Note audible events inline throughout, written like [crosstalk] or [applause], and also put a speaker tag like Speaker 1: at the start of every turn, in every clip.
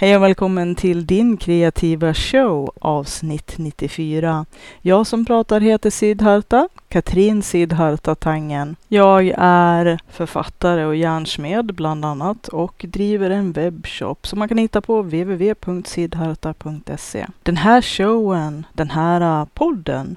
Speaker 1: Hej och välkommen till din kreativa show avsnitt 94. Jag som pratar heter Sidharta, Katrin Sidharta Tangen. Jag är författare och järnsmed bland annat och driver en webbshop som man kan hitta på www.sidharta.se. Den här showen, den här podden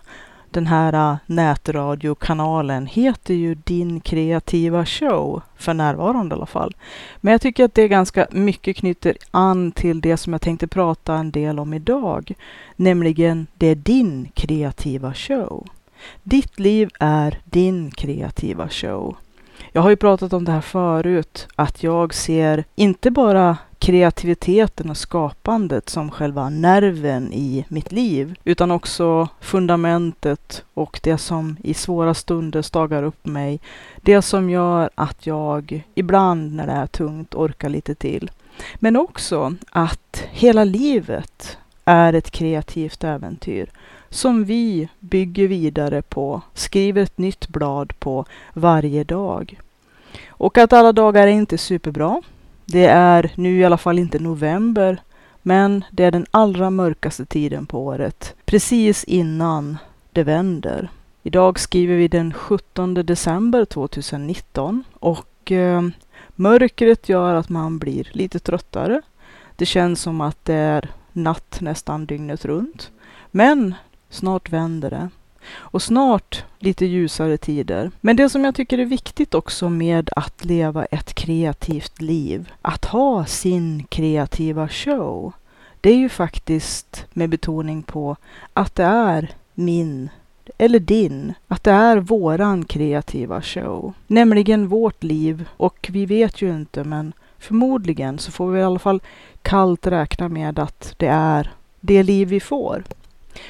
Speaker 1: den här äh, nätradiokanalen heter ju Din kreativa show, för närvarande i alla fall. Men jag tycker att det ganska mycket knyter an till det som jag tänkte prata en del om idag, nämligen det är din kreativa show. Ditt liv är din kreativa show. Jag har ju pratat om det här förut, att jag ser inte bara kreativiteten och skapandet som själva nerven i mitt liv, utan också fundamentet och det som i svåra stunder stagar upp mig. Det som gör att jag ibland när det är tungt orkar lite till. Men också att hela livet är ett kreativt äventyr som vi bygger vidare på, skriver ett nytt blad på varje dag. Och att alla dagar är inte superbra. Det är nu i alla fall inte november, men det är den allra mörkaste tiden på året, precis innan det vänder. Idag skriver vi den 17 december 2019 och eh, mörkret gör att man blir lite tröttare. Det känns som att det är natt nästan dygnet runt. Men snart vänder det. Och snart lite ljusare tider. Men det som jag tycker är viktigt också med att leva ett kreativt liv, att ha sin kreativa show, det är ju faktiskt med betoning på att det är min eller din, att det är våran kreativa show. Nämligen vårt liv och vi vet ju inte men förmodligen så får vi i alla fall kallt räkna med att det är det liv vi får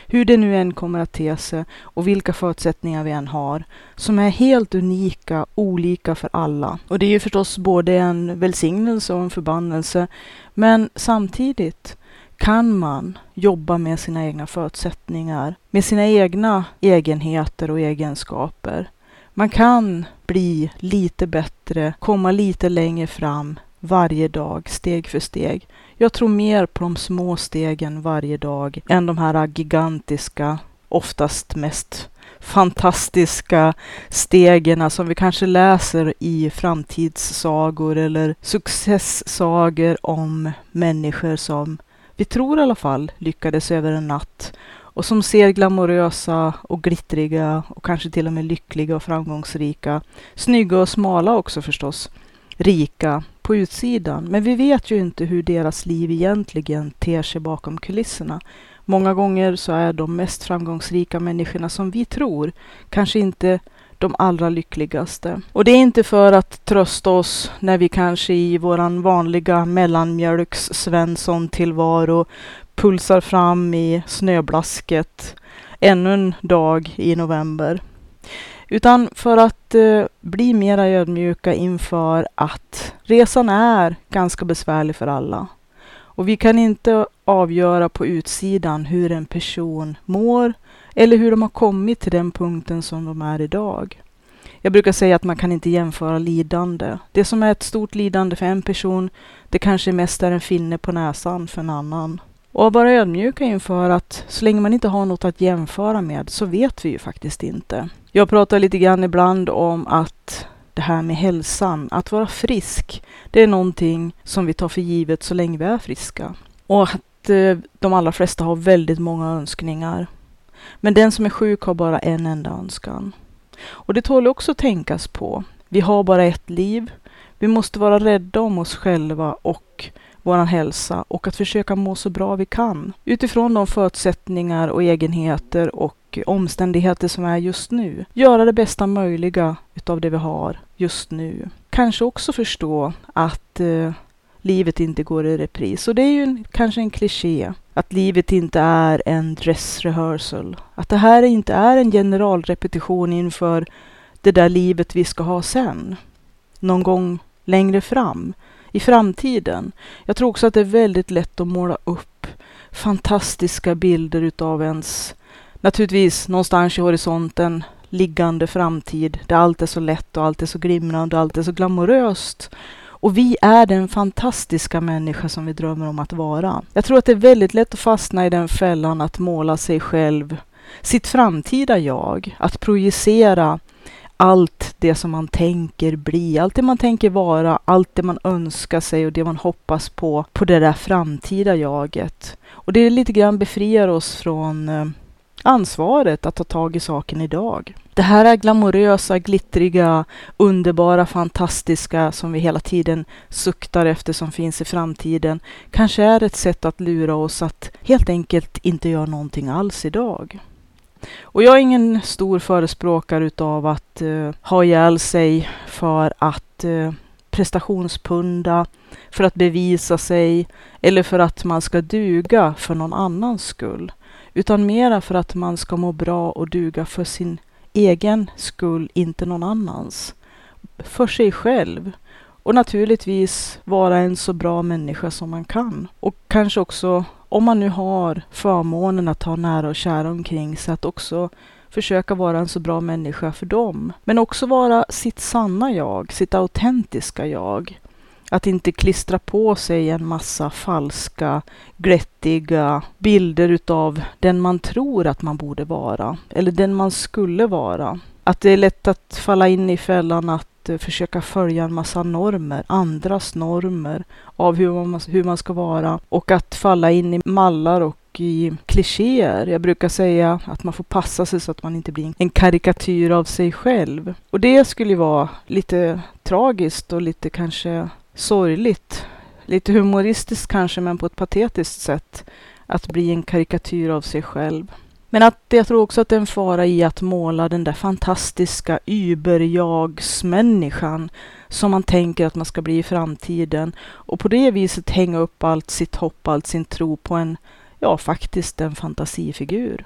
Speaker 1: hur det nu än kommer att te sig och vilka förutsättningar vi än har, som är helt unika, olika för alla. Och det är ju förstås både en välsignelse och en förbannelse, men samtidigt kan man jobba med sina egna förutsättningar, med sina egna egenheter och egenskaper. Man kan bli lite bättre, komma lite längre fram varje dag, steg för steg. Jag tror mer på de små stegen varje dag än de här gigantiska, oftast mest fantastiska stegen som vi kanske läser i framtidssagor eller successagor om människor som vi tror i alla fall lyckades över en natt och som ser glamorösa och glittriga och kanske till och med lyckliga och framgångsrika. Snygga och smala också förstås. Rika på utsidan. Men vi vet ju inte hur deras liv egentligen ter sig bakom kulisserna. Många gånger så är de mest framgångsrika människorna som vi tror kanske inte de allra lyckligaste. Och det är inte för att trösta oss när vi kanske i våran vanliga mellanmjölks Svensson tillvaro pulsar fram i snöblasket ännu en dag i november. Utan för att eh, bli mera ödmjuka inför att resan är ganska besvärlig för alla. Och vi kan inte avgöra på utsidan hur en person mår eller hur de har kommit till den punkten som de är idag. Jag brukar säga att man kan inte jämföra lidande. Det som är ett stort lidande för en person, det kanske mest är en finne på näsan för en annan. Och vara ödmjuka inför att så länge man inte har något att jämföra med så vet vi ju faktiskt inte. Jag pratar lite grann ibland om att det här med hälsan, att vara frisk, det är någonting som vi tar för givet så länge vi är friska. Och att eh, de allra flesta har väldigt många önskningar. Men den som är sjuk har bara en enda önskan. Och det tål också att tänkas på. Vi har bara ett liv. Vi måste vara rädda om oss själva och vår hälsa och att försöka må så bra vi kan utifrån de förutsättningar och egenheter och omständigheter som är just nu. Göra det bästa möjliga utav det vi har just nu. Kanske också förstå att eh, livet inte går i repris. Och det är ju en, kanske en kliché. Att livet inte är en dress rehearsal. Att det här inte är en generalrepetition inför det där livet vi ska ha sen. Någon gång längre fram i framtiden. Jag tror också att det är väldigt lätt att måla upp fantastiska bilder utav ens, naturligtvis någonstans i horisonten, liggande framtid där allt är så lätt och allt är så glimrande och allt är så glamoröst. Och vi är den fantastiska människa som vi drömmer om att vara. Jag tror att det är väldigt lätt att fastna i den fällan att måla sig själv, sitt framtida jag, att projicera allt det som man tänker bli, allt det man tänker vara, allt det man önskar sig och det man hoppas på, på det där framtida jaget. Och det lite grann befriar oss från eh, ansvaret att ta tag i saken idag. Det här är glamorösa, glittriga, underbara, fantastiska som vi hela tiden suktar efter som finns i framtiden kanske är ett sätt att lura oss att helt enkelt inte göra någonting alls idag. Och jag är ingen stor förespråkare utav att eh, ha ihjäl sig för att eh, prestationspunda, för att bevisa sig eller för att man ska duga för någon annans skull. Utan mera för att man ska må bra och duga för sin egen skull, inte någon annans. För sig själv. Och naturligtvis vara en så bra människa som man kan. Och kanske också, om man nu har förmånen att ha nära och kära omkring sig, att också försöka vara en så bra människa för dem. Men också vara sitt sanna jag, sitt autentiska jag. Att inte klistra på sig en massa falska, glättiga bilder utav den man tror att man borde vara. Eller den man skulle vara. Att det är lätt att falla in i fällan att att eh, försöka följa en massa normer, andras normer av hur man, hur man ska vara och att falla in i mallar och i klichéer. Jag brukar säga att man får passa sig så att man inte blir en karikatyr av sig själv. Och det skulle vara lite tragiskt och lite kanske sorgligt. Lite humoristiskt kanske, men på ett patetiskt sätt. Att bli en karikatyr av sig själv. Men att jag tror också att det är en fara i att måla den där fantastiska überjagsmänniskan som man tänker att man ska bli i framtiden och på det viset hänga upp allt sitt hopp, allt sin tro på en, ja faktiskt en fantasifigur.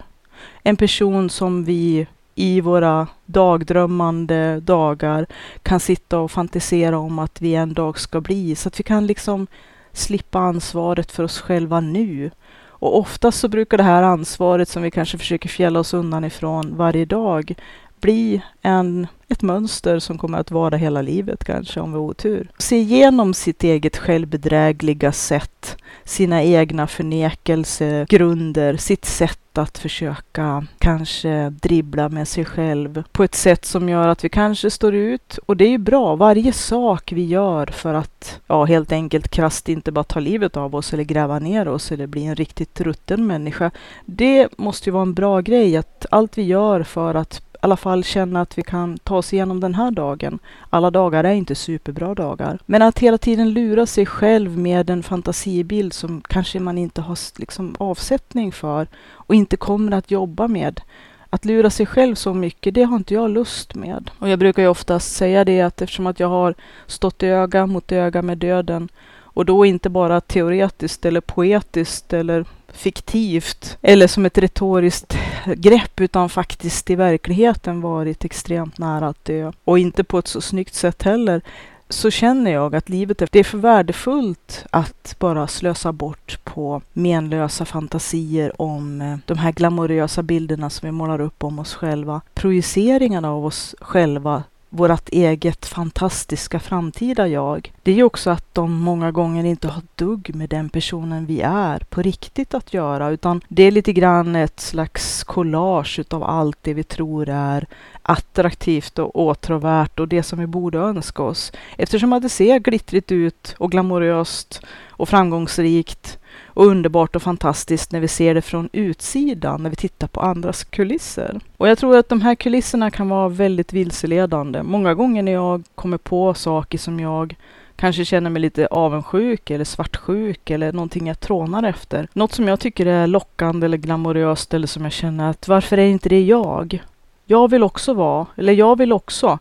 Speaker 1: En person som vi i våra dagdrömmande dagar kan sitta och fantisera om att vi en dag ska bli, så att vi kan liksom slippa ansvaret för oss själva nu. Och oftast så brukar det här ansvaret som vi kanske försöker fjälla oss undan ifrån varje dag bli en, ett mönster som kommer att vara hela livet kanske om vi har otur. Se igenom sitt eget självbedrägliga sätt, sina egna förnekelsegrunder, sitt sätt att försöka kanske dribbla med sig själv på ett sätt som gör att vi kanske står ut. Och det är ju bra, varje sak vi gör för att ja, helt enkelt krasst inte bara ta livet av oss eller gräva ner oss eller bli en riktigt rutten människa. Det måste ju vara en bra grej att allt vi gör för att alla fall känna att vi kan ta oss igenom den här dagen. Alla dagar är inte superbra dagar. Men att hela tiden lura sig själv med en fantasibild som kanske man inte har liksom avsättning för och inte kommer att jobba med. Att lura sig själv så mycket, det har inte jag lust med. Och jag brukar ju oftast säga det att eftersom att jag har stått öga mot öga med döden och då inte bara teoretiskt eller poetiskt eller fiktivt eller som ett retoriskt grepp utan faktiskt i verkligheten varit extremt nära att dö. Och inte på ett så snyggt sätt heller så känner jag att livet är, det är för värdefullt att bara slösa bort på menlösa fantasier om eh, de här glamorösa bilderna som vi målar upp om oss själva. Projiceringarna av oss själva vårt eget fantastiska framtida jag, det är ju också att de många gånger inte har dugg med den personen vi är på riktigt att göra, utan det är lite grann ett slags collage utav allt det vi tror är attraktivt och åtråvärt och det som vi borde önska oss. Eftersom att det ser glittrigt ut och glamoröst och framgångsrikt och underbart och fantastiskt när vi ser det från utsidan, när vi tittar på andras kulisser. Och jag tror att de här kulisserna kan vara väldigt vilseledande. Många gånger när jag kommer på saker som jag kanske känner mig lite avundsjuk eller svartsjuk eller någonting jag trånar efter. Något som jag tycker är lockande eller glamoröst eller som jag känner att varför är inte det jag? Jag vill också vara, eller jag vill också.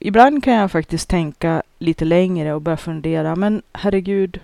Speaker 1: Ibland kan jag faktiskt tänka lite längre och börja fundera, men herregud,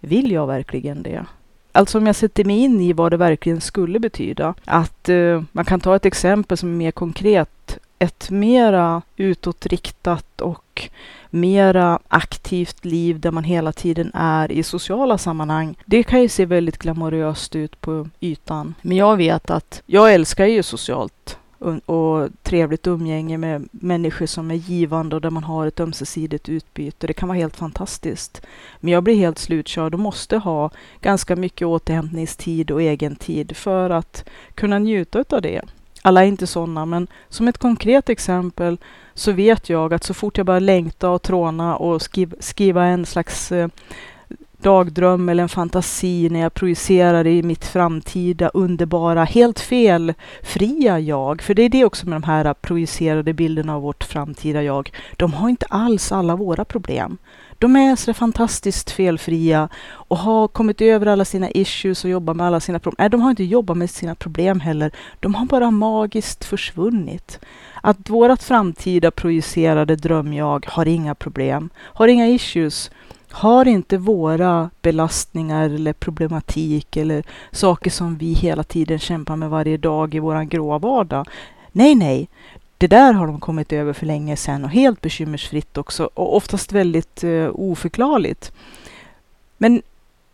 Speaker 1: vill jag verkligen det? Alltså om jag sätter mig in i vad det verkligen skulle betyda. Att uh, man kan ta ett exempel som är mer konkret. Ett mera utåtriktat och mera aktivt liv där man hela tiden är i sociala sammanhang. Det kan ju se väldigt glamoröst ut på ytan. Men jag vet att jag älskar ju socialt och trevligt umgänge med människor som är givande och där man har ett ömsesidigt utbyte. Det kan vara helt fantastiskt. Men jag blir helt slutkörd och måste ha ganska mycket återhämtningstid och egen tid för att kunna njuta av det. Alla är inte sådana, men som ett konkret exempel så vet jag att så fort jag börjar längta och tråna och skriva en slags eh, dagdröm eller en fantasi när jag projicerar i mitt framtida underbara, helt felfria jag. För det är det också med de här projicerade bilderna av vårt framtida jag. De har inte alls alla våra problem. De är så fantastiskt felfria och har kommit över alla sina issues och jobbar med alla sina problem. Nej, de har inte jobbat med sina problem heller. De har bara magiskt försvunnit. Att vårat framtida projicerade drömjag har inga problem, har inga issues, har inte våra belastningar eller problematik eller saker som vi hela tiden kämpar med varje dag i våran gråa vardag. Nej, nej. Det där har de kommit över för länge sedan och helt bekymmersfritt också och oftast väldigt uh, oförklarligt. Men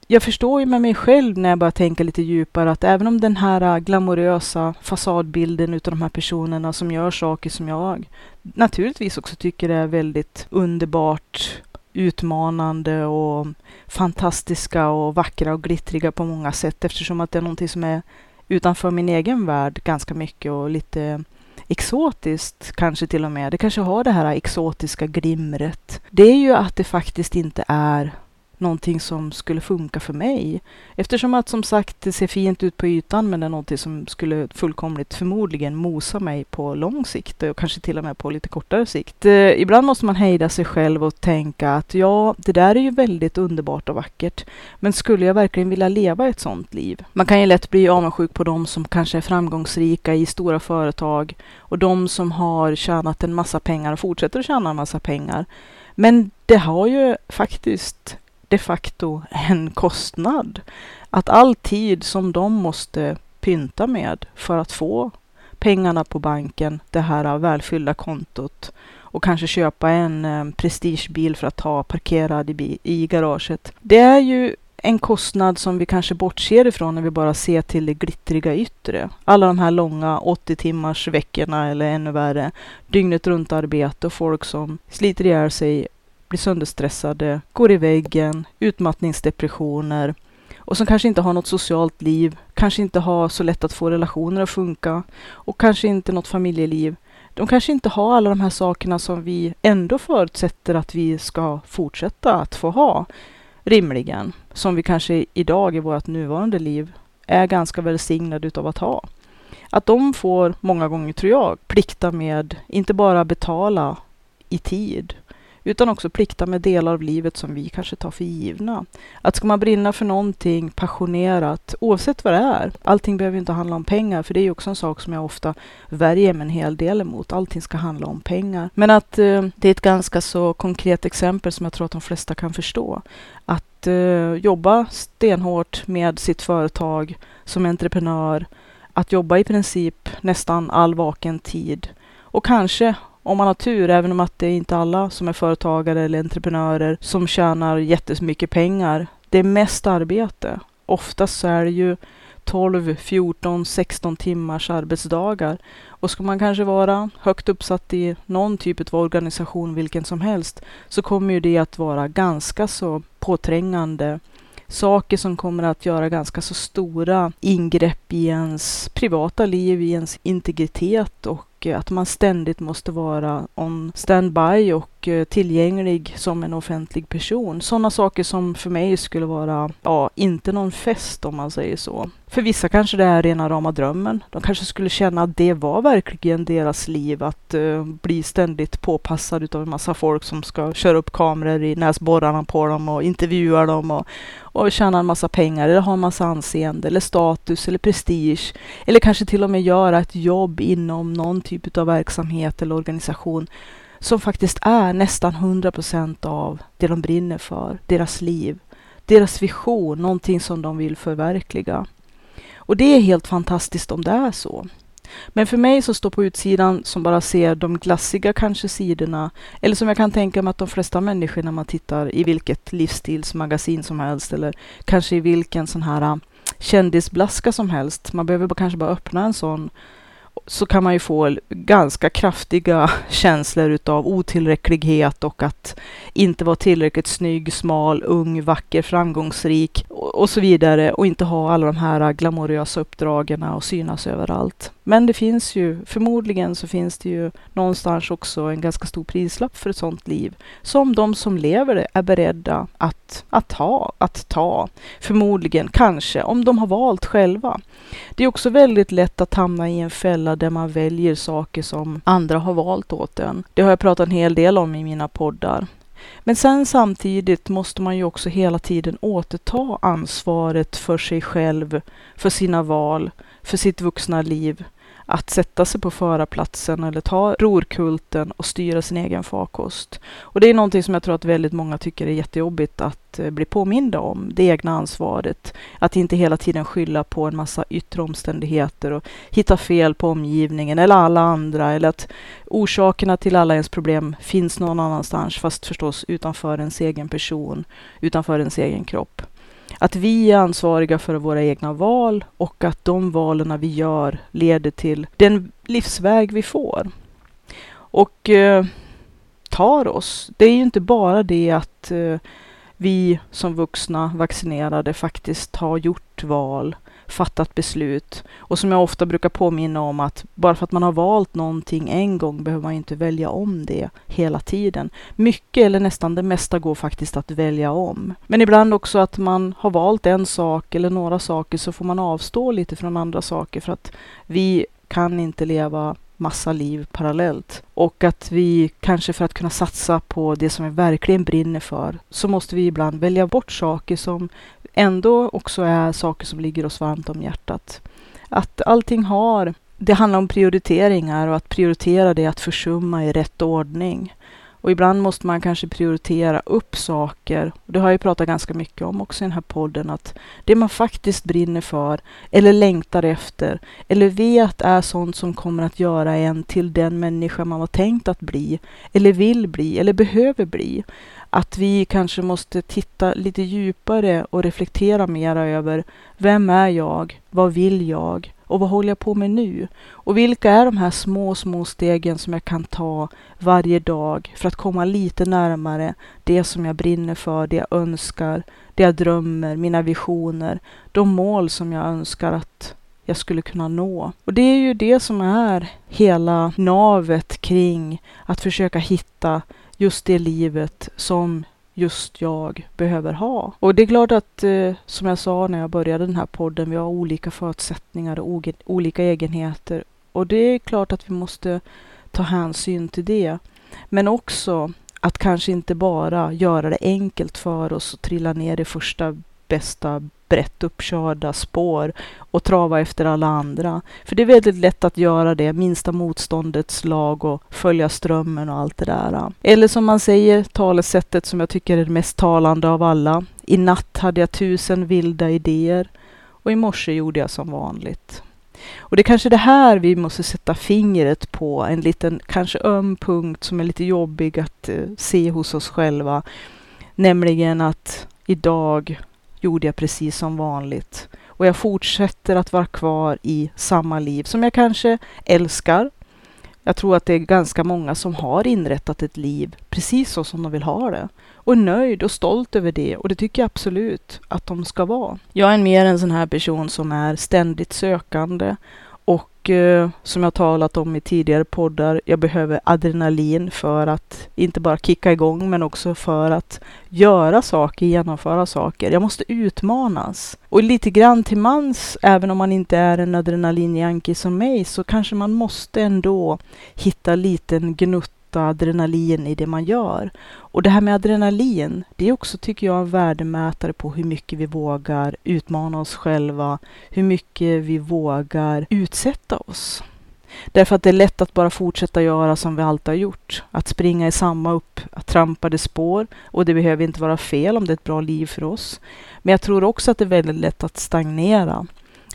Speaker 1: jag förstår ju med mig själv när jag börjar tänka lite djupare att även om den här eh, glamorösa fasadbilden utav de här personerna som gör saker som jag naturligtvis också tycker är väldigt underbart utmanande och fantastiska och vackra och glittriga på många sätt eftersom att det är någonting som är utanför min egen värld ganska mycket och lite exotiskt kanske till och med. Det kanske har det här exotiska glimret. Det är ju att det faktiskt inte är någonting som skulle funka för mig. Eftersom att som sagt det ser fint ut på ytan men det är någonting som skulle fullkomligt förmodligen mosa mig på lång sikt och kanske till och med på lite kortare sikt. Eh, ibland måste man hejda sig själv och tänka att ja, det där är ju väldigt underbart och vackert. Men skulle jag verkligen vilja leva ett sådant liv? Man kan ju lätt bli avundsjuk på de som kanske är framgångsrika i stora företag och de som har tjänat en massa pengar och fortsätter att tjäna en massa pengar. Men det har ju faktiskt de facto en kostnad. Att all tid som de måste pynta med för att få pengarna på banken, det här välfyllda kontot och kanske köpa en eh, prestigebil för att ha parkerad i, i garaget. Det är ju en kostnad som vi kanske bortser ifrån när vi bara ser till det glittriga yttre. Alla de här långa 80 timmars veckorna eller ännu värre, dygnet runt arbete och folk som sliter ihjäl sig blir sönderstressade, går i väggen, utmattningsdepressioner och som kanske inte har något socialt liv, kanske inte har så lätt att få relationer att funka och kanske inte något familjeliv. De kanske inte har alla de här sakerna som vi ändå förutsätter att vi ska fortsätta att få ha, rimligen, som vi kanske idag i vårt nuvarande liv är ganska välsignade utav att ha. Att de får många gånger, tror jag, plikta med inte bara betala i tid utan också plikta med delar av livet som vi kanske tar för givna. Att ska man brinna för någonting passionerat, oavsett vad det är, allting behöver inte handla om pengar, för det är också en sak som jag ofta värjer mig en hel del emot. Allting ska handla om pengar. Men att eh, det är ett ganska så konkret exempel som jag tror att de flesta kan förstå. Att eh, jobba stenhårt med sitt företag som entreprenör, att jobba i princip nästan all vaken tid och kanske om man har tur, även om att det är inte alla som är företagare eller entreprenörer som tjänar jättemycket pengar. Det är mest arbete. Oftast så är det ju 12, 14, 16 timmars arbetsdagar. Och ska man kanske vara högt uppsatt i någon typ av organisation, vilken som helst, så kommer ju det att vara ganska så påträngande saker som kommer att göra ganska så stora ingrepp i ens privata liv, i ens integritet och Eh, att man ständigt måste vara on standby och eh, tillgänglig som en offentlig person. Sådana saker som för mig skulle vara, ja, inte någon fest om man säger så. För vissa kanske det är rena rama drömmen. De kanske skulle känna att det var verkligen deras liv att uh, bli ständigt påpassad av en massa folk som ska köra upp kameror i näsborrarna på dem och intervjua dem och, och tjäna en massa pengar eller ha en massa anseende eller status eller prestige. Eller kanske till och med göra ett jobb inom någon typ Typ av verksamhet eller organisation som faktiskt är nästan 100 procent av det de brinner för, deras liv, deras vision, någonting som de vill förverkliga. Och det är helt fantastiskt om det är så. Men för mig som står på utsidan som bara ser de glassiga kanske sidorna, eller som jag kan tänka mig att de flesta människor när man tittar i vilket livsstilsmagasin som helst eller kanske i vilken sån här äh, kändisblaska som helst. Man behöver kanske bara öppna en sån så kan man ju få ganska kraftiga [laughs] känslor utav otillräcklighet och att inte vara tillräckligt snygg, smal, ung, vacker, framgångsrik och så vidare och inte ha alla de här glamorösa uppdragen och synas överallt. Men det finns ju, förmodligen så finns det ju någonstans också en ganska stor prislapp för ett sådant liv som de som lever det är beredda att, att ha, att ta. Förmodligen, kanske, om de har valt själva. Det är också väldigt lätt att hamna i en fälla där man väljer saker som andra har valt åt en. Det har jag pratat en hel del om i mina poddar. Men sen samtidigt måste man ju också hela tiden återta ansvaret för sig själv, för sina val, för sitt vuxna liv att sätta sig på förarplatsen eller ta rorkulten och styra sin egen farkost. Och det är någonting som jag tror att väldigt många tycker är jättejobbigt att eh, bli påminda om, det egna ansvaret. Att inte hela tiden skylla på en massa yttre omständigheter och hitta fel på omgivningen eller alla andra eller att orsakerna till alla ens problem finns någon annanstans fast förstås utanför ens egen person, utanför ens egen kropp att vi är ansvariga för våra egna val och att de valen vi gör leder till den livsväg vi får. Och eh, tar oss. Det är ju inte bara det att eh, vi som vuxna vaccinerade faktiskt har gjort val fattat beslut. Och som jag ofta brukar påminna om att bara för att man har valt någonting en gång behöver man inte välja om det hela tiden. Mycket eller nästan det mesta går faktiskt att välja om. Men ibland också att man har valt en sak eller några saker så får man avstå lite från andra saker för att vi kan inte leva massa liv parallellt. Och att vi kanske för att kunna satsa på det som vi verkligen brinner för så måste vi ibland välja bort saker som ändå också är saker som ligger oss varmt om hjärtat. Att allting har, det handlar om prioriteringar och att prioritera det att försumma i rätt ordning. Och ibland måste man kanske prioritera upp saker. Det har jag pratat ganska mycket om också i den här podden. Att det man faktiskt brinner för eller längtar efter eller vet är sånt som kommer att göra en till den människa man var tänkt att bli eller vill bli eller behöver bli att vi kanske måste titta lite djupare och reflektera mera över vem är jag? Vad vill jag? Och vad håller jag på med nu? Och vilka är de här små, små stegen som jag kan ta varje dag för att komma lite närmare det som jag brinner för, det jag önskar, det jag drömmer, mina visioner, de mål som jag önskar att jag skulle kunna nå. Och det är ju det som är hela navet kring att försöka hitta just det livet som just jag behöver ha. Och det är klart att, eh, som jag sa när jag började den här podden, vi har olika förutsättningar och olika egenheter. Och det är klart att vi måste ta hänsyn till det. Men också att kanske inte bara göra det enkelt för oss och trilla ner i första bästa brett uppkörda spår och trava efter alla andra. För det är väldigt lätt att göra det, minsta motståndets lag och följa strömmen och allt det där. Eller som man säger, talesättet som jag tycker är det mest talande av alla. I natt hade jag tusen vilda idéer och i morse gjorde jag som vanligt. Och det är kanske det här vi måste sätta fingret på, en liten kanske öm punkt som är lite jobbig att eh, se hos oss själva. Nämligen att idag gjorde jag precis som vanligt. Och jag fortsätter att vara kvar i samma liv som jag kanske älskar. Jag tror att det är ganska många som har inrättat ett liv precis så som de vill ha det. Och är nöjd och stolt över det. Och det tycker jag absolut att de ska vara. Jag är mer en sån här person som är ständigt sökande och eh, som jag talat om i tidigare poddar, jag behöver adrenalin för att inte bara kicka igång men också för att göra saker, genomföra saker. Jag måste utmanas. Och lite grann till mans, även om man inte är en adrenalinjanki som mig, så kanske man måste ändå hitta liten gnutt adrenalin i det man gör. Och det här med adrenalin, det är också, tycker jag, en värdemätare på hur mycket vi vågar utmana oss själva, hur mycket vi vågar utsätta oss. Därför att det är lätt att bara fortsätta göra som vi alltid har gjort. Att springa i samma upptrampade spår. Och det behöver inte vara fel om det är ett bra liv för oss. Men jag tror också att det är väldigt lätt att stagnera.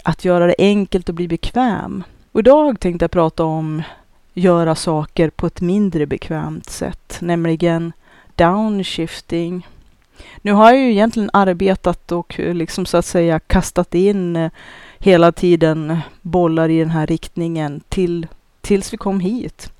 Speaker 1: Att göra det enkelt och bli bekväm. Och idag tänkte jag prata om göra saker på ett mindre bekvämt sätt, nämligen downshifting. Nu har jag ju egentligen arbetat och eh, liksom så att säga kastat in eh, hela tiden bollar i den här riktningen till, tills vi kom hit.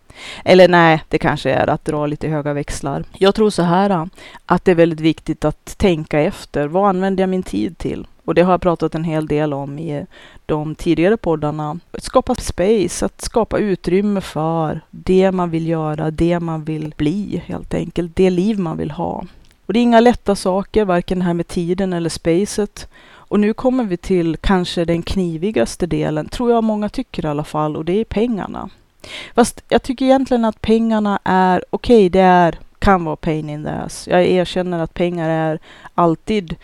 Speaker 1: Eller nej, det kanske är att dra lite höga växlar. Jag tror så här eh, att det är väldigt viktigt att tänka efter. Vad använder jag min tid till? Och det har jag pratat en hel del om i de tidigare poddarna. Att skapa space, att skapa utrymme för det man vill göra, det man vill bli helt enkelt. Det liv man vill ha. Och det är inga lätta saker, varken det här med tiden eller spacet. Och nu kommer vi till kanske den knivigaste delen, tror jag många tycker i alla fall, och det är pengarna. Fast jag tycker egentligen att pengarna är, okej okay, det är, kan vara pain in the ass. Jag erkänner att pengar är alltid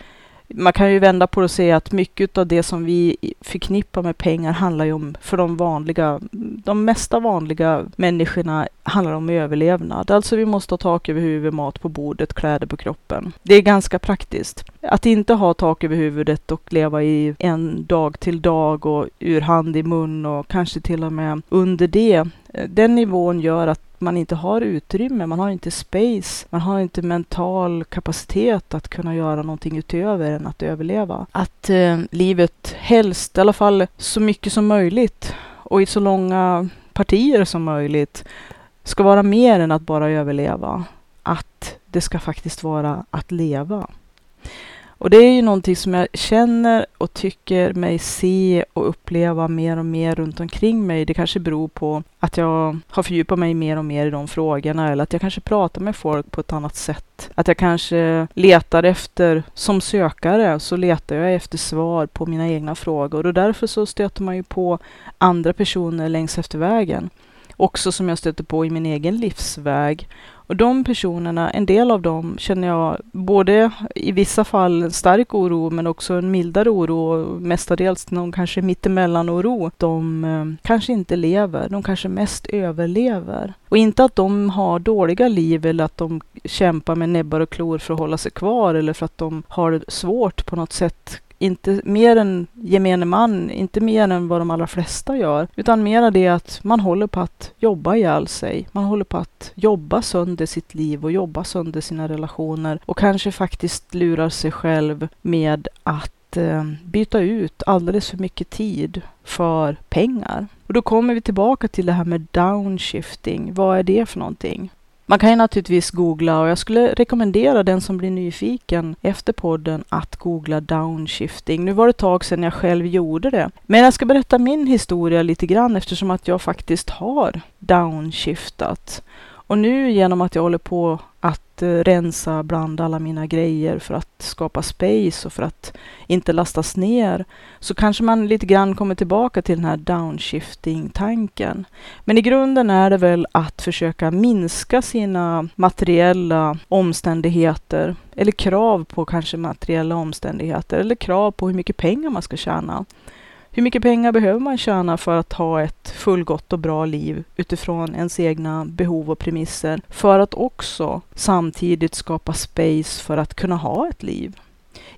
Speaker 1: man kan ju vända på det och säga att mycket av det som vi förknippar med pengar handlar ju om, för de vanliga, de mesta vanliga människorna handlar om överlevnad. Alltså vi måste ha tak över huvudet, mat på bordet, kläder på kroppen. Det är ganska praktiskt. Att inte ha tak över huvudet och leva i en dag till dag och ur hand i mun och kanske till och med under det. Eh, den nivån gör att man inte har utrymme, man har inte space, man har inte mental kapacitet att kunna göra någonting utöver än att överleva. Att eh, livet helst, i alla fall så mycket som möjligt och i så långa partier som möjligt ska vara mer än att bara överleva. Att det ska faktiskt vara att leva. Och det är ju någonting som jag känner och tycker mig se och uppleva mer och mer runt omkring mig. Det kanske beror på att jag har fördjupat mig mer och mer i de frågorna eller att jag kanske pratar med folk på ett annat sätt. Att jag kanske letar efter, som sökare, så letar jag efter svar på mina egna frågor och därför så stöter man ju på andra personer längs efter vägen. Också som jag stöter på i min egen livsväg och de personerna, en del av dem känner jag både i vissa fall en stark oro men också en mildare oro, mestadels någon kanske mittemellan-oro. De eh, kanske inte lever, de kanske mest överlever. Och inte att de har dåliga liv eller att de kämpar med näbbar och klor för att hålla sig kvar eller för att de har det svårt på något sätt inte mer än gemene man, inte mer än vad de allra flesta gör, utan mera det att man håller på att jobba ihjäl sig. Man håller på att jobba sönder sitt liv och jobba sönder sina relationer och kanske faktiskt lurar sig själv med att eh, byta ut alldeles för mycket tid för pengar. Och då kommer vi tillbaka till det här med downshifting. Vad är det för någonting? Man kan ju naturligtvis googla och jag skulle rekommendera den som blir nyfiken efter podden att googla downshifting. Nu var det ett tag sedan jag själv gjorde det. Men jag ska berätta min historia lite grann eftersom att jag faktiskt har downshiftat. Och nu genom att jag håller på att eh, rensa bland alla mina grejer för att skapa space och för att inte lastas ner, så kanske man lite grann kommer tillbaka till den här downshifting-tanken. Men i grunden är det väl att försöka minska sina materiella omständigheter eller krav på kanske materiella omständigheter eller krav på hur mycket pengar man ska tjäna. Hur mycket pengar behöver man tjäna för att ha ett fullgott och bra liv utifrån ens egna behov och premisser för att också samtidigt skapa space för att kunna ha ett liv?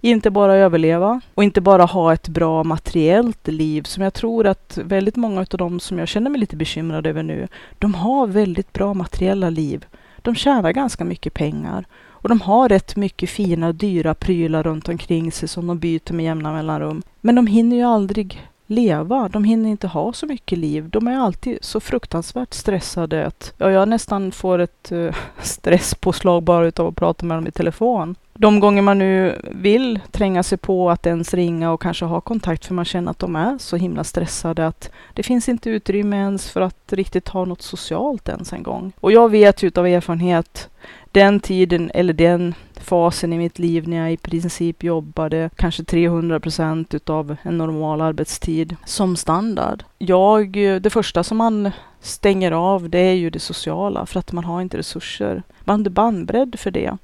Speaker 1: Inte bara överleva och inte bara ha ett bra materiellt liv som jag tror att väldigt många av de som jag känner mig lite bekymrad över nu, de har väldigt bra materiella liv. De tjänar ganska mycket pengar och de har rätt mycket fina, dyra prylar runt omkring sig som de byter med jämna mellanrum. Men de hinner ju aldrig leva. De hinner inte ha så mycket liv. De är alltid så fruktansvärt stressade att ja, jag nästan får ett uh, [laughs] stresspåslag bara utav att prata med dem i telefon. De gånger man nu vill tränga sig på att ens ringa och kanske ha kontakt för man känner att de är så himla stressade att det finns inte utrymme ens för att riktigt ha något socialt ens en gång. Och jag vet ju utav erfarenhet den tiden eller den fasen i mitt liv när jag i princip jobbade kanske 300 procent utav en normal arbetstid som standard. Jag, det första som man stänger av det är ju det sociala för att man har inte resurser. Man är inte bandbredd för det.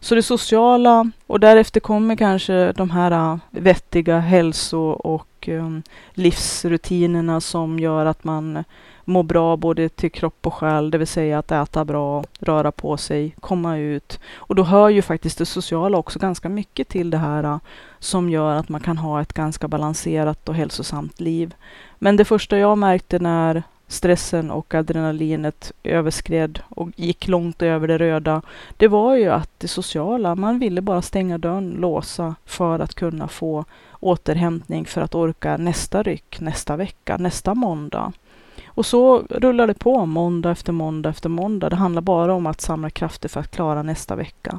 Speaker 1: Så det sociala och därefter kommer kanske de här äh, vettiga hälso och um, livsrutinerna som gör att man må bra både till kropp och själ, det vill säga att äta bra, röra på sig, komma ut. Och då hör ju faktiskt det sociala också ganska mycket till det här äh, som gör att man kan ha ett ganska balanserat och hälsosamt liv. Men det första jag märkte när stressen och adrenalinet överskred och gick långt över det röda, det var ju att det sociala, man ville bara stänga dörren, låsa för att kunna få återhämtning för att orka nästa ryck, nästa vecka, nästa måndag. Och så rullar det på måndag efter måndag efter måndag. Det handlar bara om att samla krafter för att klara nästa vecka.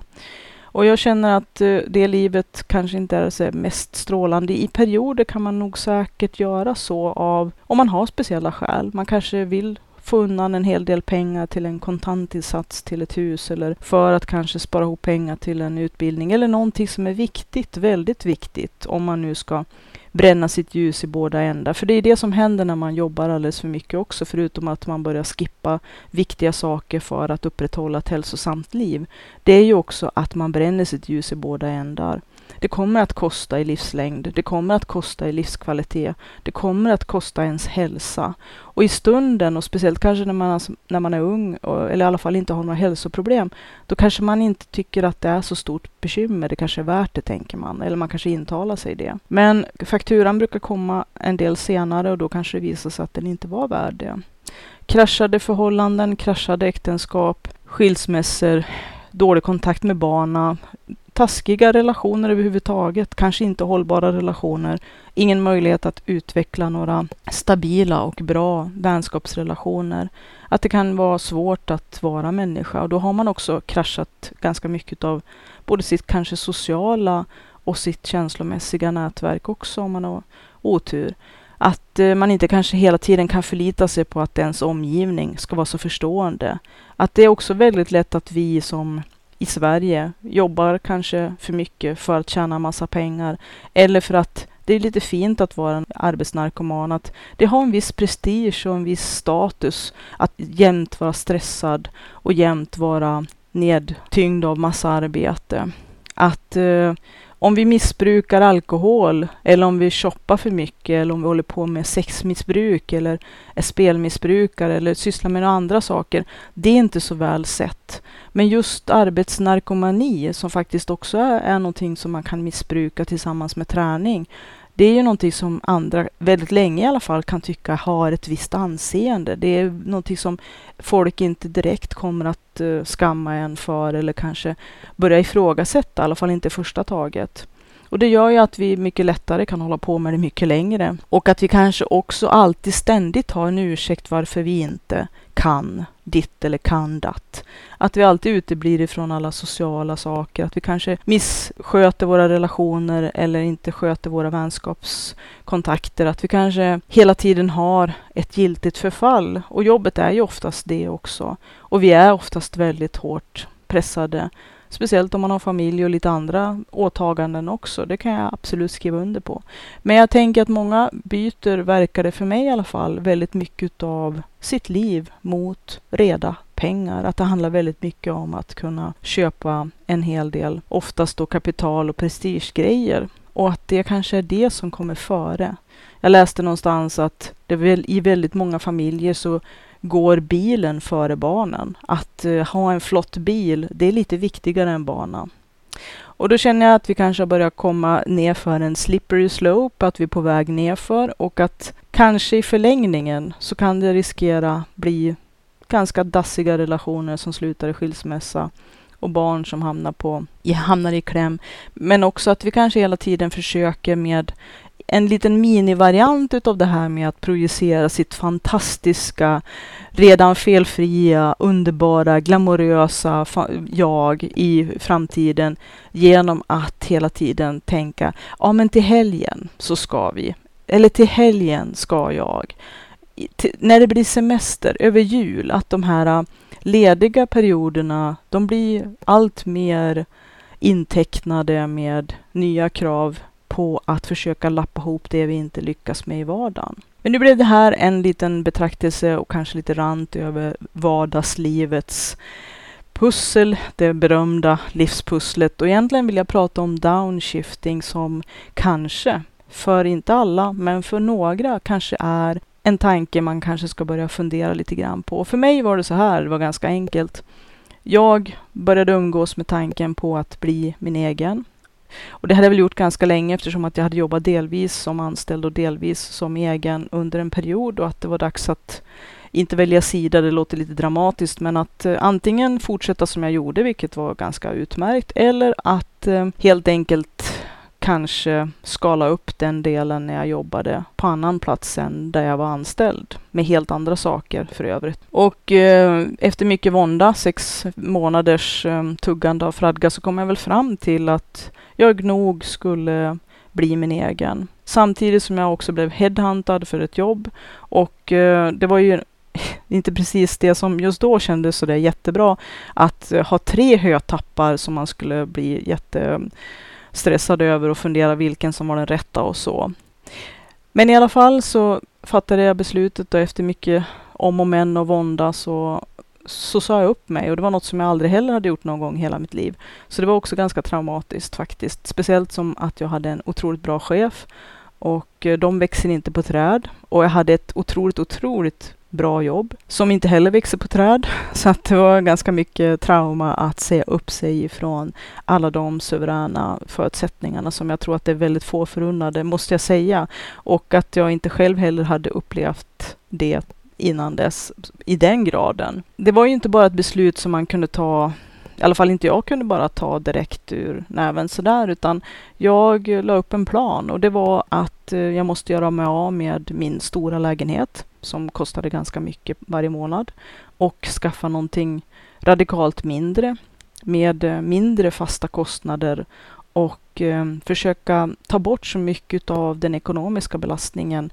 Speaker 1: Och jag känner att eh, det livet kanske inte är så mest strålande. I perioder kan man nog säkert göra så av, om man har speciella skäl. Man kanske vill få undan en hel del pengar till en kontantinsats till ett hus eller för att kanske spara ihop pengar till en utbildning eller någonting som är viktigt, väldigt viktigt om man nu ska bränna sitt ljus i båda ändar. För det är det som händer när man jobbar alldeles för mycket också, förutom att man börjar skippa viktiga saker för att upprätthålla ett hälsosamt liv. Det är ju också att man bränner sitt ljus i båda ändar. Det kommer att kosta i livslängd. Det kommer att kosta i livskvalitet. Det kommer att kosta ens hälsa. Och i stunden, och speciellt kanske när man, när man är ung, och, eller i alla fall inte har några hälsoproblem, då kanske man inte tycker att det är så stort bekymmer. Det kanske är värt det, tänker man. Eller man kanske intalar sig det. Men fakturan brukar komma en del senare och då kanske det visar sig att den inte var värd det. Kraschade förhållanden, kraschade äktenskap, skilsmässor, dålig kontakt med barna, taskiga relationer överhuvudtaget, kanske inte hållbara relationer, ingen möjlighet att utveckla några stabila och bra vänskapsrelationer. Att det kan vara svårt att vara människa och då har man också kraschat ganska mycket av både sitt kanske sociala och sitt känslomässiga nätverk också om man har otur. Att eh, man inte kanske hela tiden kan förlita sig på att ens omgivning ska vara så förstående. Att det är också väldigt lätt att vi som i Sverige jobbar kanske för mycket för att tjäna massa pengar eller för att det är lite fint att vara en arbetsnarkoman. Att det har en viss prestige och en viss status att jämt vara stressad och jämt vara nedtyngd av massa arbete. Att eh, om vi missbrukar alkohol eller om vi shoppar för mycket eller om vi håller på med sexmissbruk eller är spelmissbrukare eller sysslar med några andra saker. Det är inte så väl sett. Men just arbetsnarkomani som faktiskt också är, är någonting som man kan missbruka tillsammans med träning. Det är ju någonting som andra, väldigt länge i alla fall, kan tycka har ett visst anseende. Det är någonting som folk inte direkt kommer att uh, skamma en för eller kanske börja ifrågasätta, i alla fall inte första taget. Och det gör ju att vi mycket lättare kan hålla på med det mycket längre. Och att vi kanske också alltid ständigt har en ursäkt varför vi inte kan ditt eller kan datt. Att vi alltid uteblir ifrån alla sociala saker, att vi kanske missköter våra relationer eller inte sköter våra vänskapskontakter, att vi kanske hela tiden har ett giltigt förfall. Och jobbet är ju oftast det också. Och vi är oftast väldigt hårt pressade Speciellt om man har familj och lite andra åtaganden också. Det kan jag absolut skriva under på. Men jag tänker att många byter, verkar det för mig i alla fall, väldigt mycket av sitt liv mot reda pengar. Att det handlar väldigt mycket om att kunna köpa en hel del, oftast då kapital och prestigegrejer. Och att det kanske är det som kommer före. Jag läste någonstans att det väl, i väldigt många familjer så går bilen före barnen. Att uh, ha en flott bil, det är lite viktigare än barnen. Och då känner jag att vi kanske har börjat komma ner för en slippery slope, att vi är på väg nerför och att kanske i förlängningen så kan det riskera bli ganska dassiga relationer som slutar i skilsmässa och barn som hamnar, på, hamnar i kläm. Men också att vi kanske hela tiden försöker med en liten minivariant utav det här med att projicera sitt fantastiska, redan felfria, underbara, glamorösa jag i framtiden genom att hela tiden tänka, ja men till helgen så ska vi, eller till helgen ska jag. Till, när det blir semester, över jul, att de här äh, lediga perioderna, de blir allt mer intecknade med nya krav på att försöka lappa ihop det vi inte lyckas med i vardagen. Men nu blev det här en liten betraktelse och kanske lite rant över vardagslivets pussel, det berömda livspusslet. Och egentligen vill jag prata om downshifting som kanske, för inte alla, men för några kanske är en tanke man kanske ska börja fundera lite grann på. För mig var det så här, det var ganska enkelt. Jag började umgås med tanken på att bli min egen. Och det hade jag väl gjort ganska länge eftersom att jag hade jobbat delvis som anställd och delvis som egen under en period och att det var dags att inte välja sida, det låter lite dramatiskt, men att eh, antingen fortsätta som jag gjorde, vilket var ganska utmärkt, eller att eh, helt enkelt kanske skala upp den delen när jag jobbade på annan plats än där jag var anställd med helt andra saker för övrigt. Och eh, efter mycket vånda, sex månaders eh, tuggande av fradga, så kom jag väl fram till att jag nog skulle bli min egen. Samtidigt som jag också blev headhuntad för ett jobb och eh, det var ju [laughs] inte precis det som just då kändes så där jättebra att eh, ha tre hötappar som man skulle bli jätte stressade över och funderade vilken som var den rätta och så. Men i alla fall så fattade jag beslutet och efter mycket om och men och vånda så, så sa jag upp mig och det var något som jag aldrig heller hade gjort någon gång i hela mitt liv. Så det var också ganska traumatiskt faktiskt. Speciellt som att jag hade en otroligt bra chef och eh, de växer inte på träd och jag hade ett otroligt, otroligt bra jobb som inte heller växer på träd. Så att det var ganska mycket trauma att se upp sig ifrån alla de suveräna förutsättningarna som jag tror att det är väldigt få förunnade, måste jag säga. Och att jag inte själv heller hade upplevt det innan dess i den graden. Det var ju inte bara ett beslut som man kunde ta i alla fall inte jag kunde bara ta direkt ur näven sådär, utan jag la upp en plan och det var att Eh, jag måste göra mig av med min stora lägenhet som kostade ganska mycket varje månad och skaffa någonting radikalt mindre med eh, mindre fasta kostnader och eh, försöka ta bort så mycket av den ekonomiska belastningen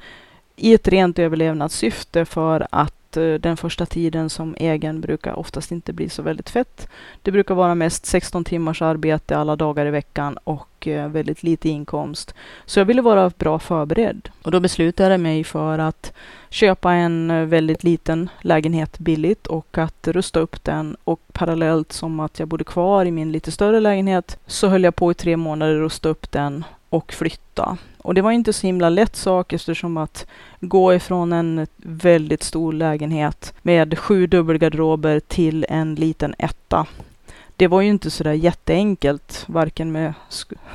Speaker 1: i ett rent överlevnadssyfte för att Eh, den första tiden som egen brukar oftast inte bli så väldigt fett. Det brukar vara mest 16 timmars arbete alla dagar i veckan och eh, väldigt lite inkomst. Så jag ville vara bra förberedd och då beslutade jag mig för att köpa en eh, väldigt liten lägenhet billigt och att rusta upp den och parallellt som att jag bodde kvar i min lite större lägenhet så höll jag på i tre månader att rusta upp den och flytta. Och det var inte så himla lätt sak eftersom att gå ifrån en väldigt stor lägenhet med sju dubbelgarderober till en liten etta. Det var ju inte sådär jätteenkelt, varken med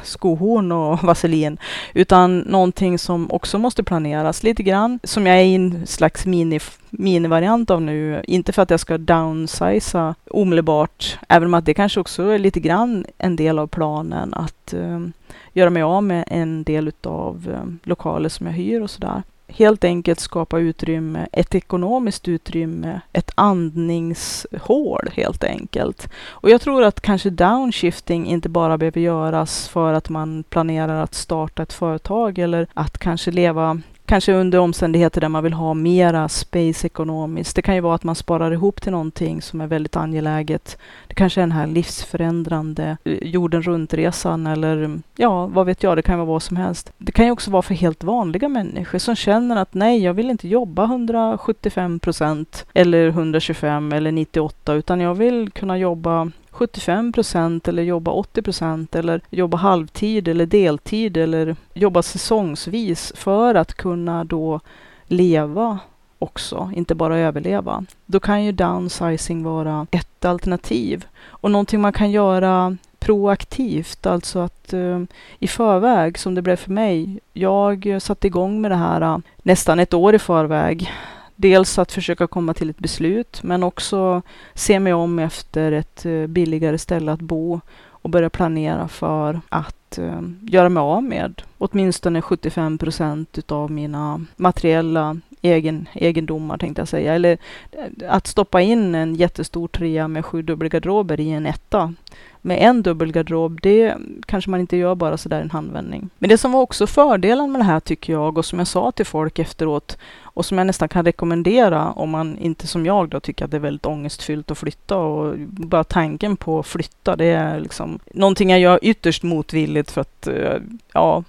Speaker 1: skohorn och [laughs] vaselin, utan någonting som också måste planeras lite grann, som jag är i en slags mini, minivariant av nu. Inte för att jag ska downsiza omedelbart, även om att det kanske också är lite grann en del av planen att um, göra mig av med en del av um, eh, lokaler som jag hyr och sådär helt enkelt skapa utrymme, ett ekonomiskt utrymme, ett andningshål helt enkelt. Och jag tror att kanske downshifting inte bara behöver göras för att man planerar att starta ett företag eller att kanske leva kanske under omständigheter där man vill ha mera space ekonomiskt. Det kan ju vara att man sparar ihop till någonting som är väldigt angeläget. Det kanske är den här livsförändrande eh, jorden runt-resan eller ja, vad vet jag, det kan vara vad som helst. Det kan ju också vara för helt vanliga människor som känner att nej, jag vill inte jobba 175 procent eller 125 eller 98 utan jag vill kunna jobba 75 procent eller jobba 80 procent eller jobba halvtid eller deltid eller jobba säsongsvis för att kunna då leva också, inte bara överleva. Då kan ju downsizing vara ett alternativ och någonting man kan göra proaktivt, alltså att uh, i förväg, som det blev för mig. Jag satte igång med det här uh, nästan ett år i förväg dels att försöka komma till ett beslut, men också se mig om efter ett eh, billigare ställe att bo och börja planera för att eh, göra mig av med åtminstone 75 procent utav mina materiella egen, egendomar, tänkte jag säga. Eller eh, att stoppa in en jättestor trea med sju dubbelgarderober i en etta med en dubbelgarderob, det kanske man inte gör bara sådär en handvändning. Men det som var också fördelen med det här tycker jag och som jag sa till folk efteråt och som jag nästan kan rekommendera om man inte som jag då tycker att det är väldigt ångestfyllt att flytta och bara tanken på att flytta det är liksom någonting jag gör ytterst motvilligt för att eh, ja,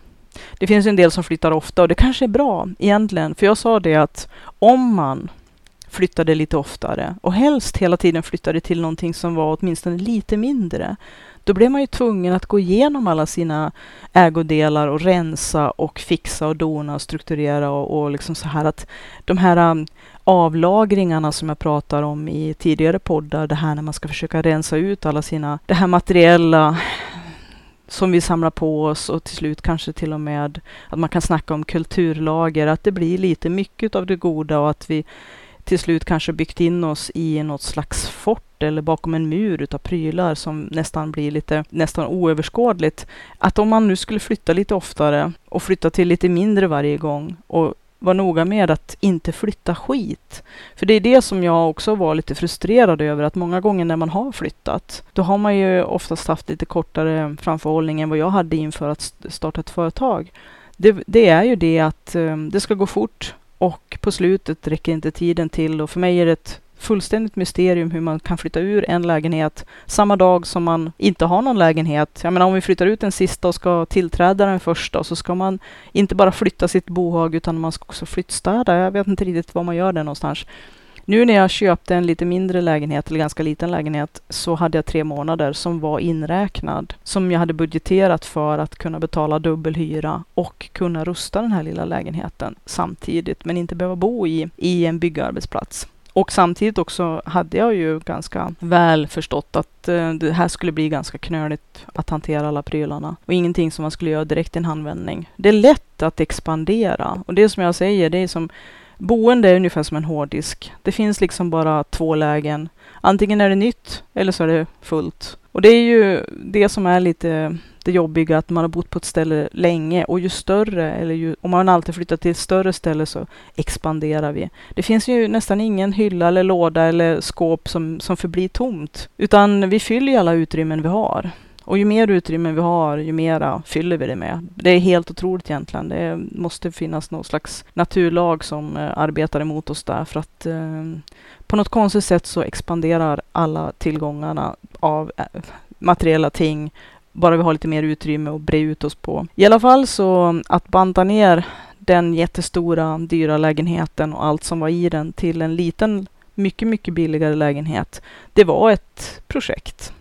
Speaker 1: det finns en del som flyttar ofta och det kanske är bra egentligen. För jag sa det att om man flyttade lite oftare och helst hela tiden flyttade till någonting som var åtminstone lite mindre. Då blev man ju tvungen att gå igenom alla sina ägodelar och rensa och fixa och dona och strukturera och, och liksom så här att de här um, avlagringarna som jag pratar om i tidigare poddar, det här när man ska försöka rensa ut alla sina, det här materiella som vi samlar på oss och till slut kanske till och med att man kan snacka om kulturlager, att det blir lite mycket av det goda och att vi till slut kanske byggt in oss i något slags fort eller bakom en mur utav prylar som nästan blir lite nästan oöverskådligt. Att om man nu skulle flytta lite oftare och flytta till lite mindre varje gång och vara noga med att inte flytta skit. För det är det som jag också var lite frustrerad över, att många gånger när man har flyttat, då har man ju oftast haft lite kortare framförhållning än vad jag hade inför att starta ett företag. Det, det är ju det att um, det ska gå fort och på slutet räcker inte tiden till och för mig är det ett fullständigt mysterium hur man kan flytta ur en lägenhet samma dag som man inte har någon lägenhet. Jag menar om vi flyttar ut den sista och ska tillträda den första så ska man inte bara flytta sitt bohag utan man ska också flyttstäda. Jag vet inte riktigt var man gör det någonstans. Nu när jag köpte en lite mindre lägenhet, eller ganska liten lägenhet, så hade jag tre månader som var inräknad. Som jag hade budgeterat för att kunna betala dubbelhyra och kunna rusta den här lilla lägenheten samtidigt, men inte behöva bo i, i en byggarbetsplats. Och samtidigt också hade jag ju ganska väl förstått att eh, det här skulle bli ganska knöligt att hantera alla prylarna. Och ingenting som man skulle göra direkt i en handvändning. Det är lätt att expandera. Och det som jag säger, det är som boende är ungefär som en hårddisk. Det finns liksom bara två lägen. Antingen är det nytt eller så är det fullt. Och det är ju det som är lite det jobbiga att man har bott på ett ställe länge och ju större, eller ju, om man alltid flyttar till ett större ställe så expanderar vi. Det finns ju nästan ingen hylla eller låda eller skåp som, som förblir tomt, utan vi fyller ju alla utrymmen vi har. Och ju mer utrymme vi har, ju mera fyller vi det med. Det är helt otroligt egentligen. Det måste finnas någon slags naturlag som eh, arbetar emot oss där för att eh, på något konstigt sätt så expanderar alla tillgångarna av eh, materiella ting bara vi har lite mer utrymme att bre ut oss på. I alla fall så att banta ner den jättestora dyra lägenheten och allt som var i den till en liten, mycket, mycket billigare lägenhet. Det var ett projekt.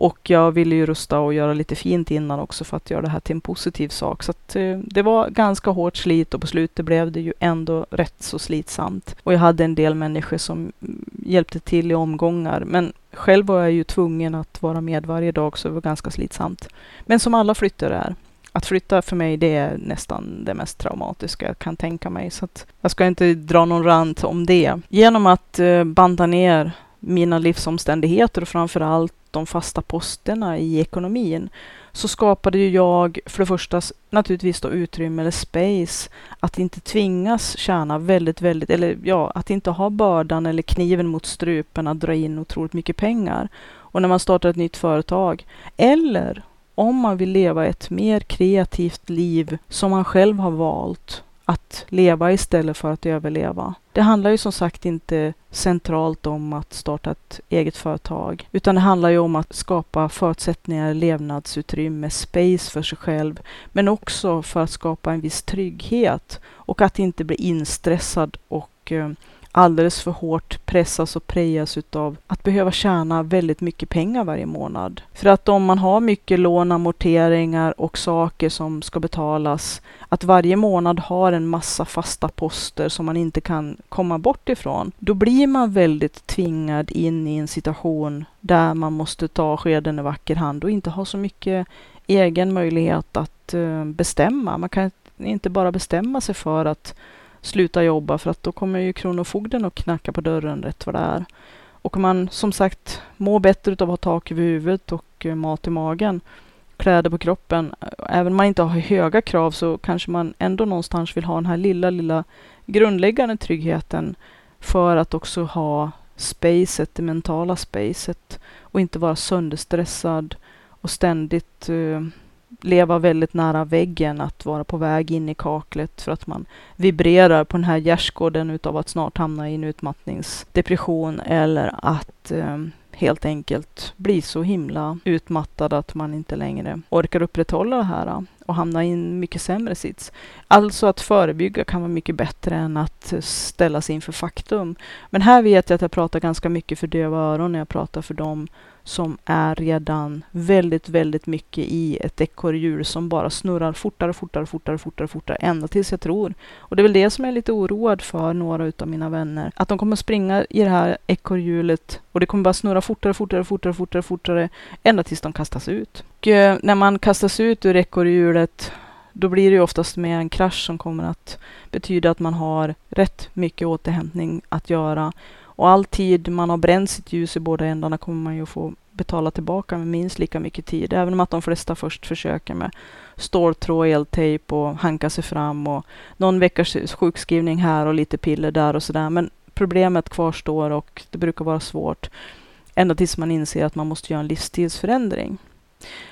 Speaker 1: Och jag ville ju rusta och göra lite fint innan också för att göra det här till en positiv sak. Så att, eh, det var ganska hårt slit och på slutet blev det ju ändå rätt så slitsamt. Och jag hade en del människor som mm, hjälpte till i omgångar. Men själv var jag ju tvungen att vara med varje dag så det var ganska slitsamt. Men som alla flyttar är. Att flytta för mig det är nästan det mest traumatiska jag kan tänka mig. Så att jag ska inte dra någon rant om det. Genom att eh, banda ner mina livsomständigheter och framför allt de fasta posterna i ekonomin så skapade ju jag för det första naturligtvis då utrymme eller space att inte tvingas tjäna väldigt, väldigt, eller ja, att inte ha bördan eller kniven mot strupen att dra in otroligt mycket pengar. Och när man startar ett nytt företag eller om man vill leva ett mer kreativt liv som man själv har valt att leva istället för att överleva. Det handlar ju som sagt inte centralt om att starta ett eget företag, utan det handlar ju om att skapa förutsättningar, levnadsutrymme, space för sig själv, men också för att skapa en viss trygghet och att inte bli instressad och eh, alldeles för hårt pressas och prejas utav att behöva tjäna väldigt mycket pengar varje månad. För att om man har mycket lån, amorteringar och saker som ska betalas, att varje månad har en massa fasta poster som man inte kan komma bort ifrån, då blir man väldigt tvingad in i en situation där man måste ta skeden i vacker hand och inte ha så mycket egen möjlighet att eh, bestämma. Man kan inte bara bestämma sig för att sluta jobba för att då kommer ju Kronofogden och knacka på dörren rätt vad det är. Och om man som sagt mår bättre av att ha tak över huvudet och eh, mat i magen, kläder på kroppen, eh, även om man inte har höga krav så kanske man ändå någonstans vill ha den här lilla, lilla grundläggande tryggheten för att också ha spacet, det mentala spacet och inte vara sönderstressad och ständigt uh, leva väldigt nära väggen, att vara på väg in i kaklet för att man vibrerar på den här gärdsgården utav att snart hamna i en utmattningsdepression eller att eh, helt enkelt bli så himla utmattad att man inte längre orkar upprätthålla det här och hamna i en mycket sämre sits. Alltså att förebygga kan vara mycket bättre än att ställas inför faktum. Men här vet jag att jag pratar ganska mycket för döva öron när jag pratar för dem som är redan väldigt, väldigt mycket i ett ekorrhjul som bara snurrar fortare, fortare, fortare, fortare, fortare, ända tills jag tror. Och det är väl det som jag är lite oroad för några utav mina vänner. Att de kommer springa i det här ekorrhjulet och det kommer bara snurra fortare, fortare, fortare, fortare, fortare, ända tills de kastas ut. Och eh, när man kastas ut ur ekorrhjulet då blir det ju oftast med en krasch som kommer att betyda att man har rätt mycket återhämtning att göra. Och all tid man har bränt sitt ljus i båda ändarna kommer man ju få betala tillbaka med minst lika mycket tid. Även om att de flesta först försöker med ståltråd, eltejp och hanka sig fram och någon veckas sjukskrivning här och lite piller där och sådär. Men problemet kvarstår och det brukar vara svårt ända tills man inser att man måste göra en livsstilsförändring.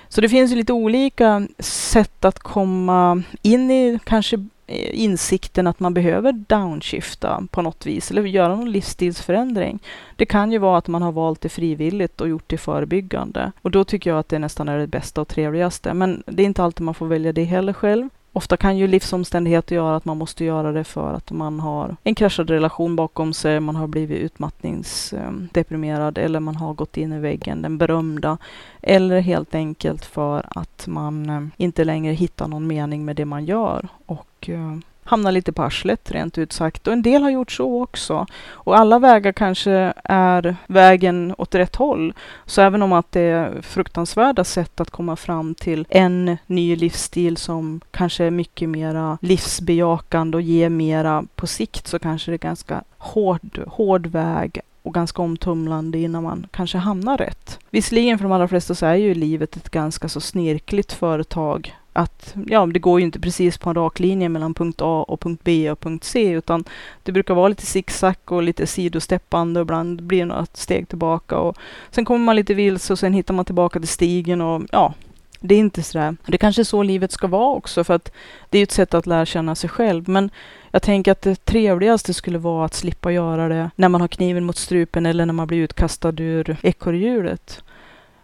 Speaker 1: Så det finns ju lite olika sätt att komma in i kanske Eh, insikten att man behöver downshifta på något vis eller göra någon livsstilsförändring. Det kan ju vara att man har valt det frivilligt och gjort det förebyggande. Och då tycker jag att det nästan är det bästa och trevligaste. Men det är inte alltid man får välja det heller själv. Ofta kan ju livsomständigheter göra att man måste göra det för att man har en kraschad relation bakom sig, man har blivit utmattningsdeprimerad eh, eller man har gått in i väggen, den berömda. Eller helt enkelt för att man eh, inte längre hittar någon mening med det man gör och eh, hamnar lite på arslet rent ut sagt. Och en del har gjort så också. Och alla vägar kanske är vägen åt rätt håll. Så även om att det är fruktansvärda sätt att komma fram till en ny livsstil som kanske är mycket mera livsbejakande och ger mera på sikt så kanske det är ganska hård, hård väg och ganska omtumlande innan man kanske hamnar rätt. Visserligen för de allra flesta så är ju livet ett ganska så snirkligt företag att ja, det går ju inte precis på en rak linje mellan punkt A och punkt B och punkt C, utan det brukar vara lite zigzag och lite sidosteppande och ibland blir det några steg tillbaka och sen kommer man lite vilse och sen hittar man tillbaka till stigen och ja, det är inte sådär. Det kanske är så livet ska vara också, för att det är ett sätt att lära känna sig själv. Men jag tänker att det trevligaste skulle vara att slippa göra det när man har kniven mot strupen eller när man blir utkastad ur ekorrhjulet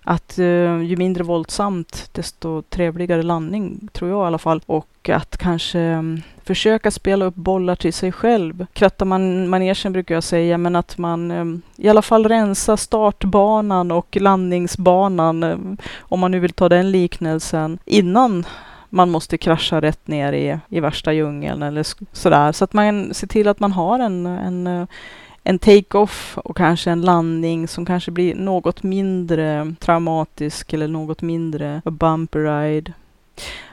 Speaker 1: att eh, ju mindre våldsamt, desto trevligare landning, tror jag i alla fall. Och att kanske um, försöka spela upp bollar till sig själv. Kratta man manegen brukar jag säga, men att man um, i alla fall rensa startbanan och landningsbanan, um, om man nu vill ta den liknelsen, innan man måste krascha rätt ner i, i värsta djungeln eller sådär. Så att man ser till att man har en, en eh, en take-off och kanske en landning som kanske blir något mindre traumatisk eller något mindre bumper ride.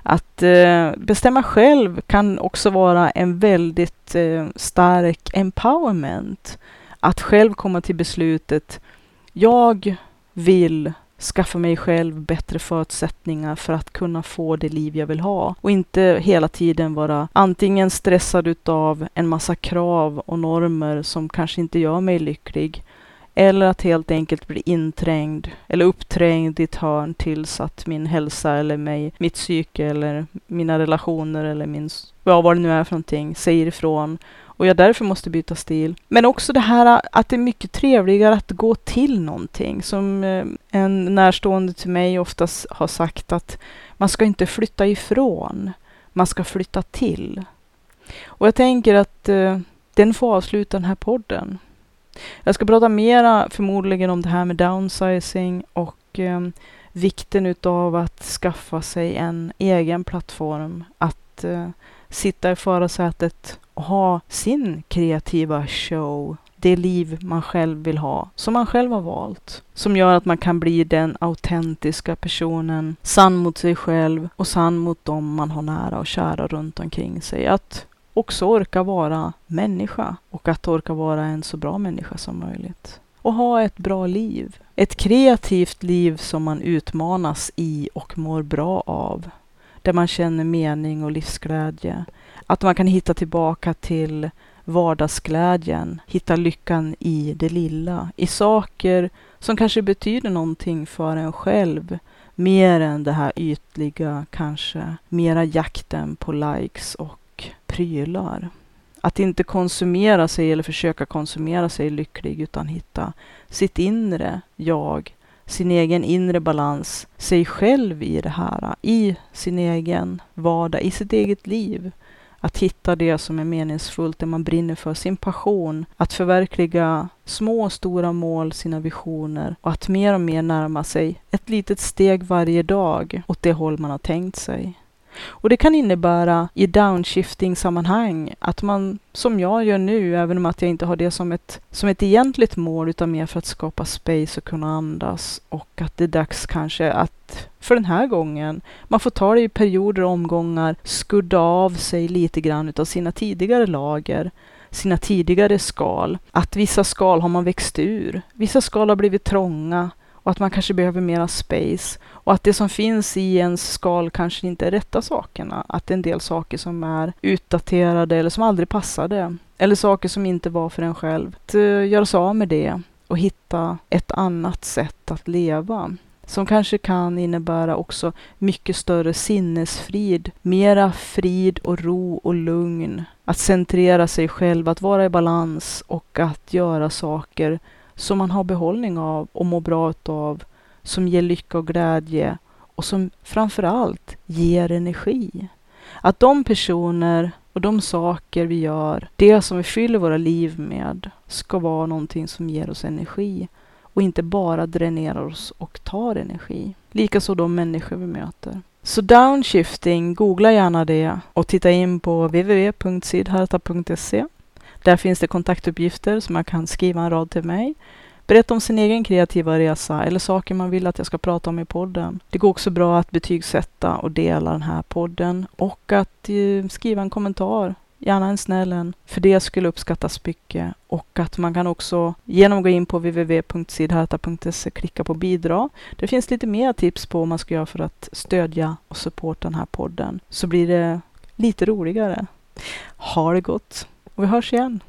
Speaker 1: Att eh, bestämma själv kan också vara en väldigt eh, stark empowerment. Att själv komma till beslutet. Jag vill skaffa mig själv bättre förutsättningar för att kunna få det liv jag vill ha. Och inte hela tiden vara antingen stressad utav en massa krav och normer som kanske inte gör mig lycklig eller att helt enkelt bli inträngd eller uppträngd i ett hörn tills att min hälsa eller mig, mitt psyke eller mina relationer eller min, ja, vad det nu är för någonting, säger ifrån och jag därför måste byta stil. Men också det här att det är mycket trevligare att gå till någonting. Som eh, en närstående till mig oftast har sagt att man ska inte flytta ifrån, man ska flytta till. Och jag tänker att eh, den får avsluta den här podden. Jag ska prata mera förmodligen om det här med downsizing och eh, vikten utav att skaffa sig en egen plattform. Att eh, sitta i förarsätet ha sin kreativa show. Det liv man själv vill ha, som man själv har valt. Som gör att man kan bli den autentiska personen, sann mot sig själv och sann mot dem man har nära och kära runt omkring sig. Att också orka vara människa och att orka vara en så bra människa som möjligt. Och ha ett bra liv. Ett kreativt liv som man utmanas i och mår bra av där man känner mening och livsglädje. Att man kan hitta tillbaka till vardagsglädjen, hitta lyckan i det lilla, i saker som kanske betyder någonting för en själv, mer än det här ytliga, kanske mera jakten på likes och prylar. Att inte konsumera sig eller försöka konsumera sig lycklig, utan hitta sitt inre jag sin egen inre balans, sig själv i det här, i sin egen vardag, i sitt eget liv. Att hitta det som är meningsfullt, det man brinner för, sin passion, att förverkliga små och stora mål, sina visioner och att mer och mer närma sig ett litet steg varje dag åt det håll man har tänkt sig. Och det kan innebära i downshifting-sammanhang att man, som jag gör nu, även om att jag inte har det som ett, som ett egentligt mål, utan mer för att skapa space och kunna andas och att det är dags kanske att för den här gången, man får ta det i perioder och omgångar, skudda av sig lite grann utav sina tidigare lager sina tidigare skal. Att vissa skal har man växt ur. Vissa skal har blivit trånga och att man kanske behöver mera space. Och att det som finns i ens skal kanske inte är rätta sakerna. Att det är en del saker som är utdaterade eller som aldrig passade. Eller saker som inte var för en själv. Att eh, göra sig av med det och hitta ett annat sätt att leva som kanske kan innebära också mycket större sinnesfrid, mera frid och ro och lugn. Att centrera sig själv, att vara i balans och att göra saker som man har behållning av och mår bra av, som ger lycka och glädje och som framför allt ger energi. Att de personer och de saker vi gör, det som vi fyller våra liv med, ska vara någonting som ger oss energi och inte bara dränerar oss och tar energi. Likaså de människor vi möter. Så downshifting, googla gärna det och titta in på www.sidharta.se. Där finns det kontaktuppgifter som man kan skriva en rad till mig. Berätta om sin egen kreativa resa eller saker man vill att jag ska prata om i podden. Det går också bra att betygsätta och dela den här podden och att eh, skriva en kommentar gärna en snäll en, för det skulle uppskattas mycket. Och att man kan också genom att gå in på www.sidharta.se klicka på bidra. Det finns lite mer tips på vad man ska göra för att stödja och supporta den här podden. Så blir det lite roligare. Ha det gott vi hörs igen.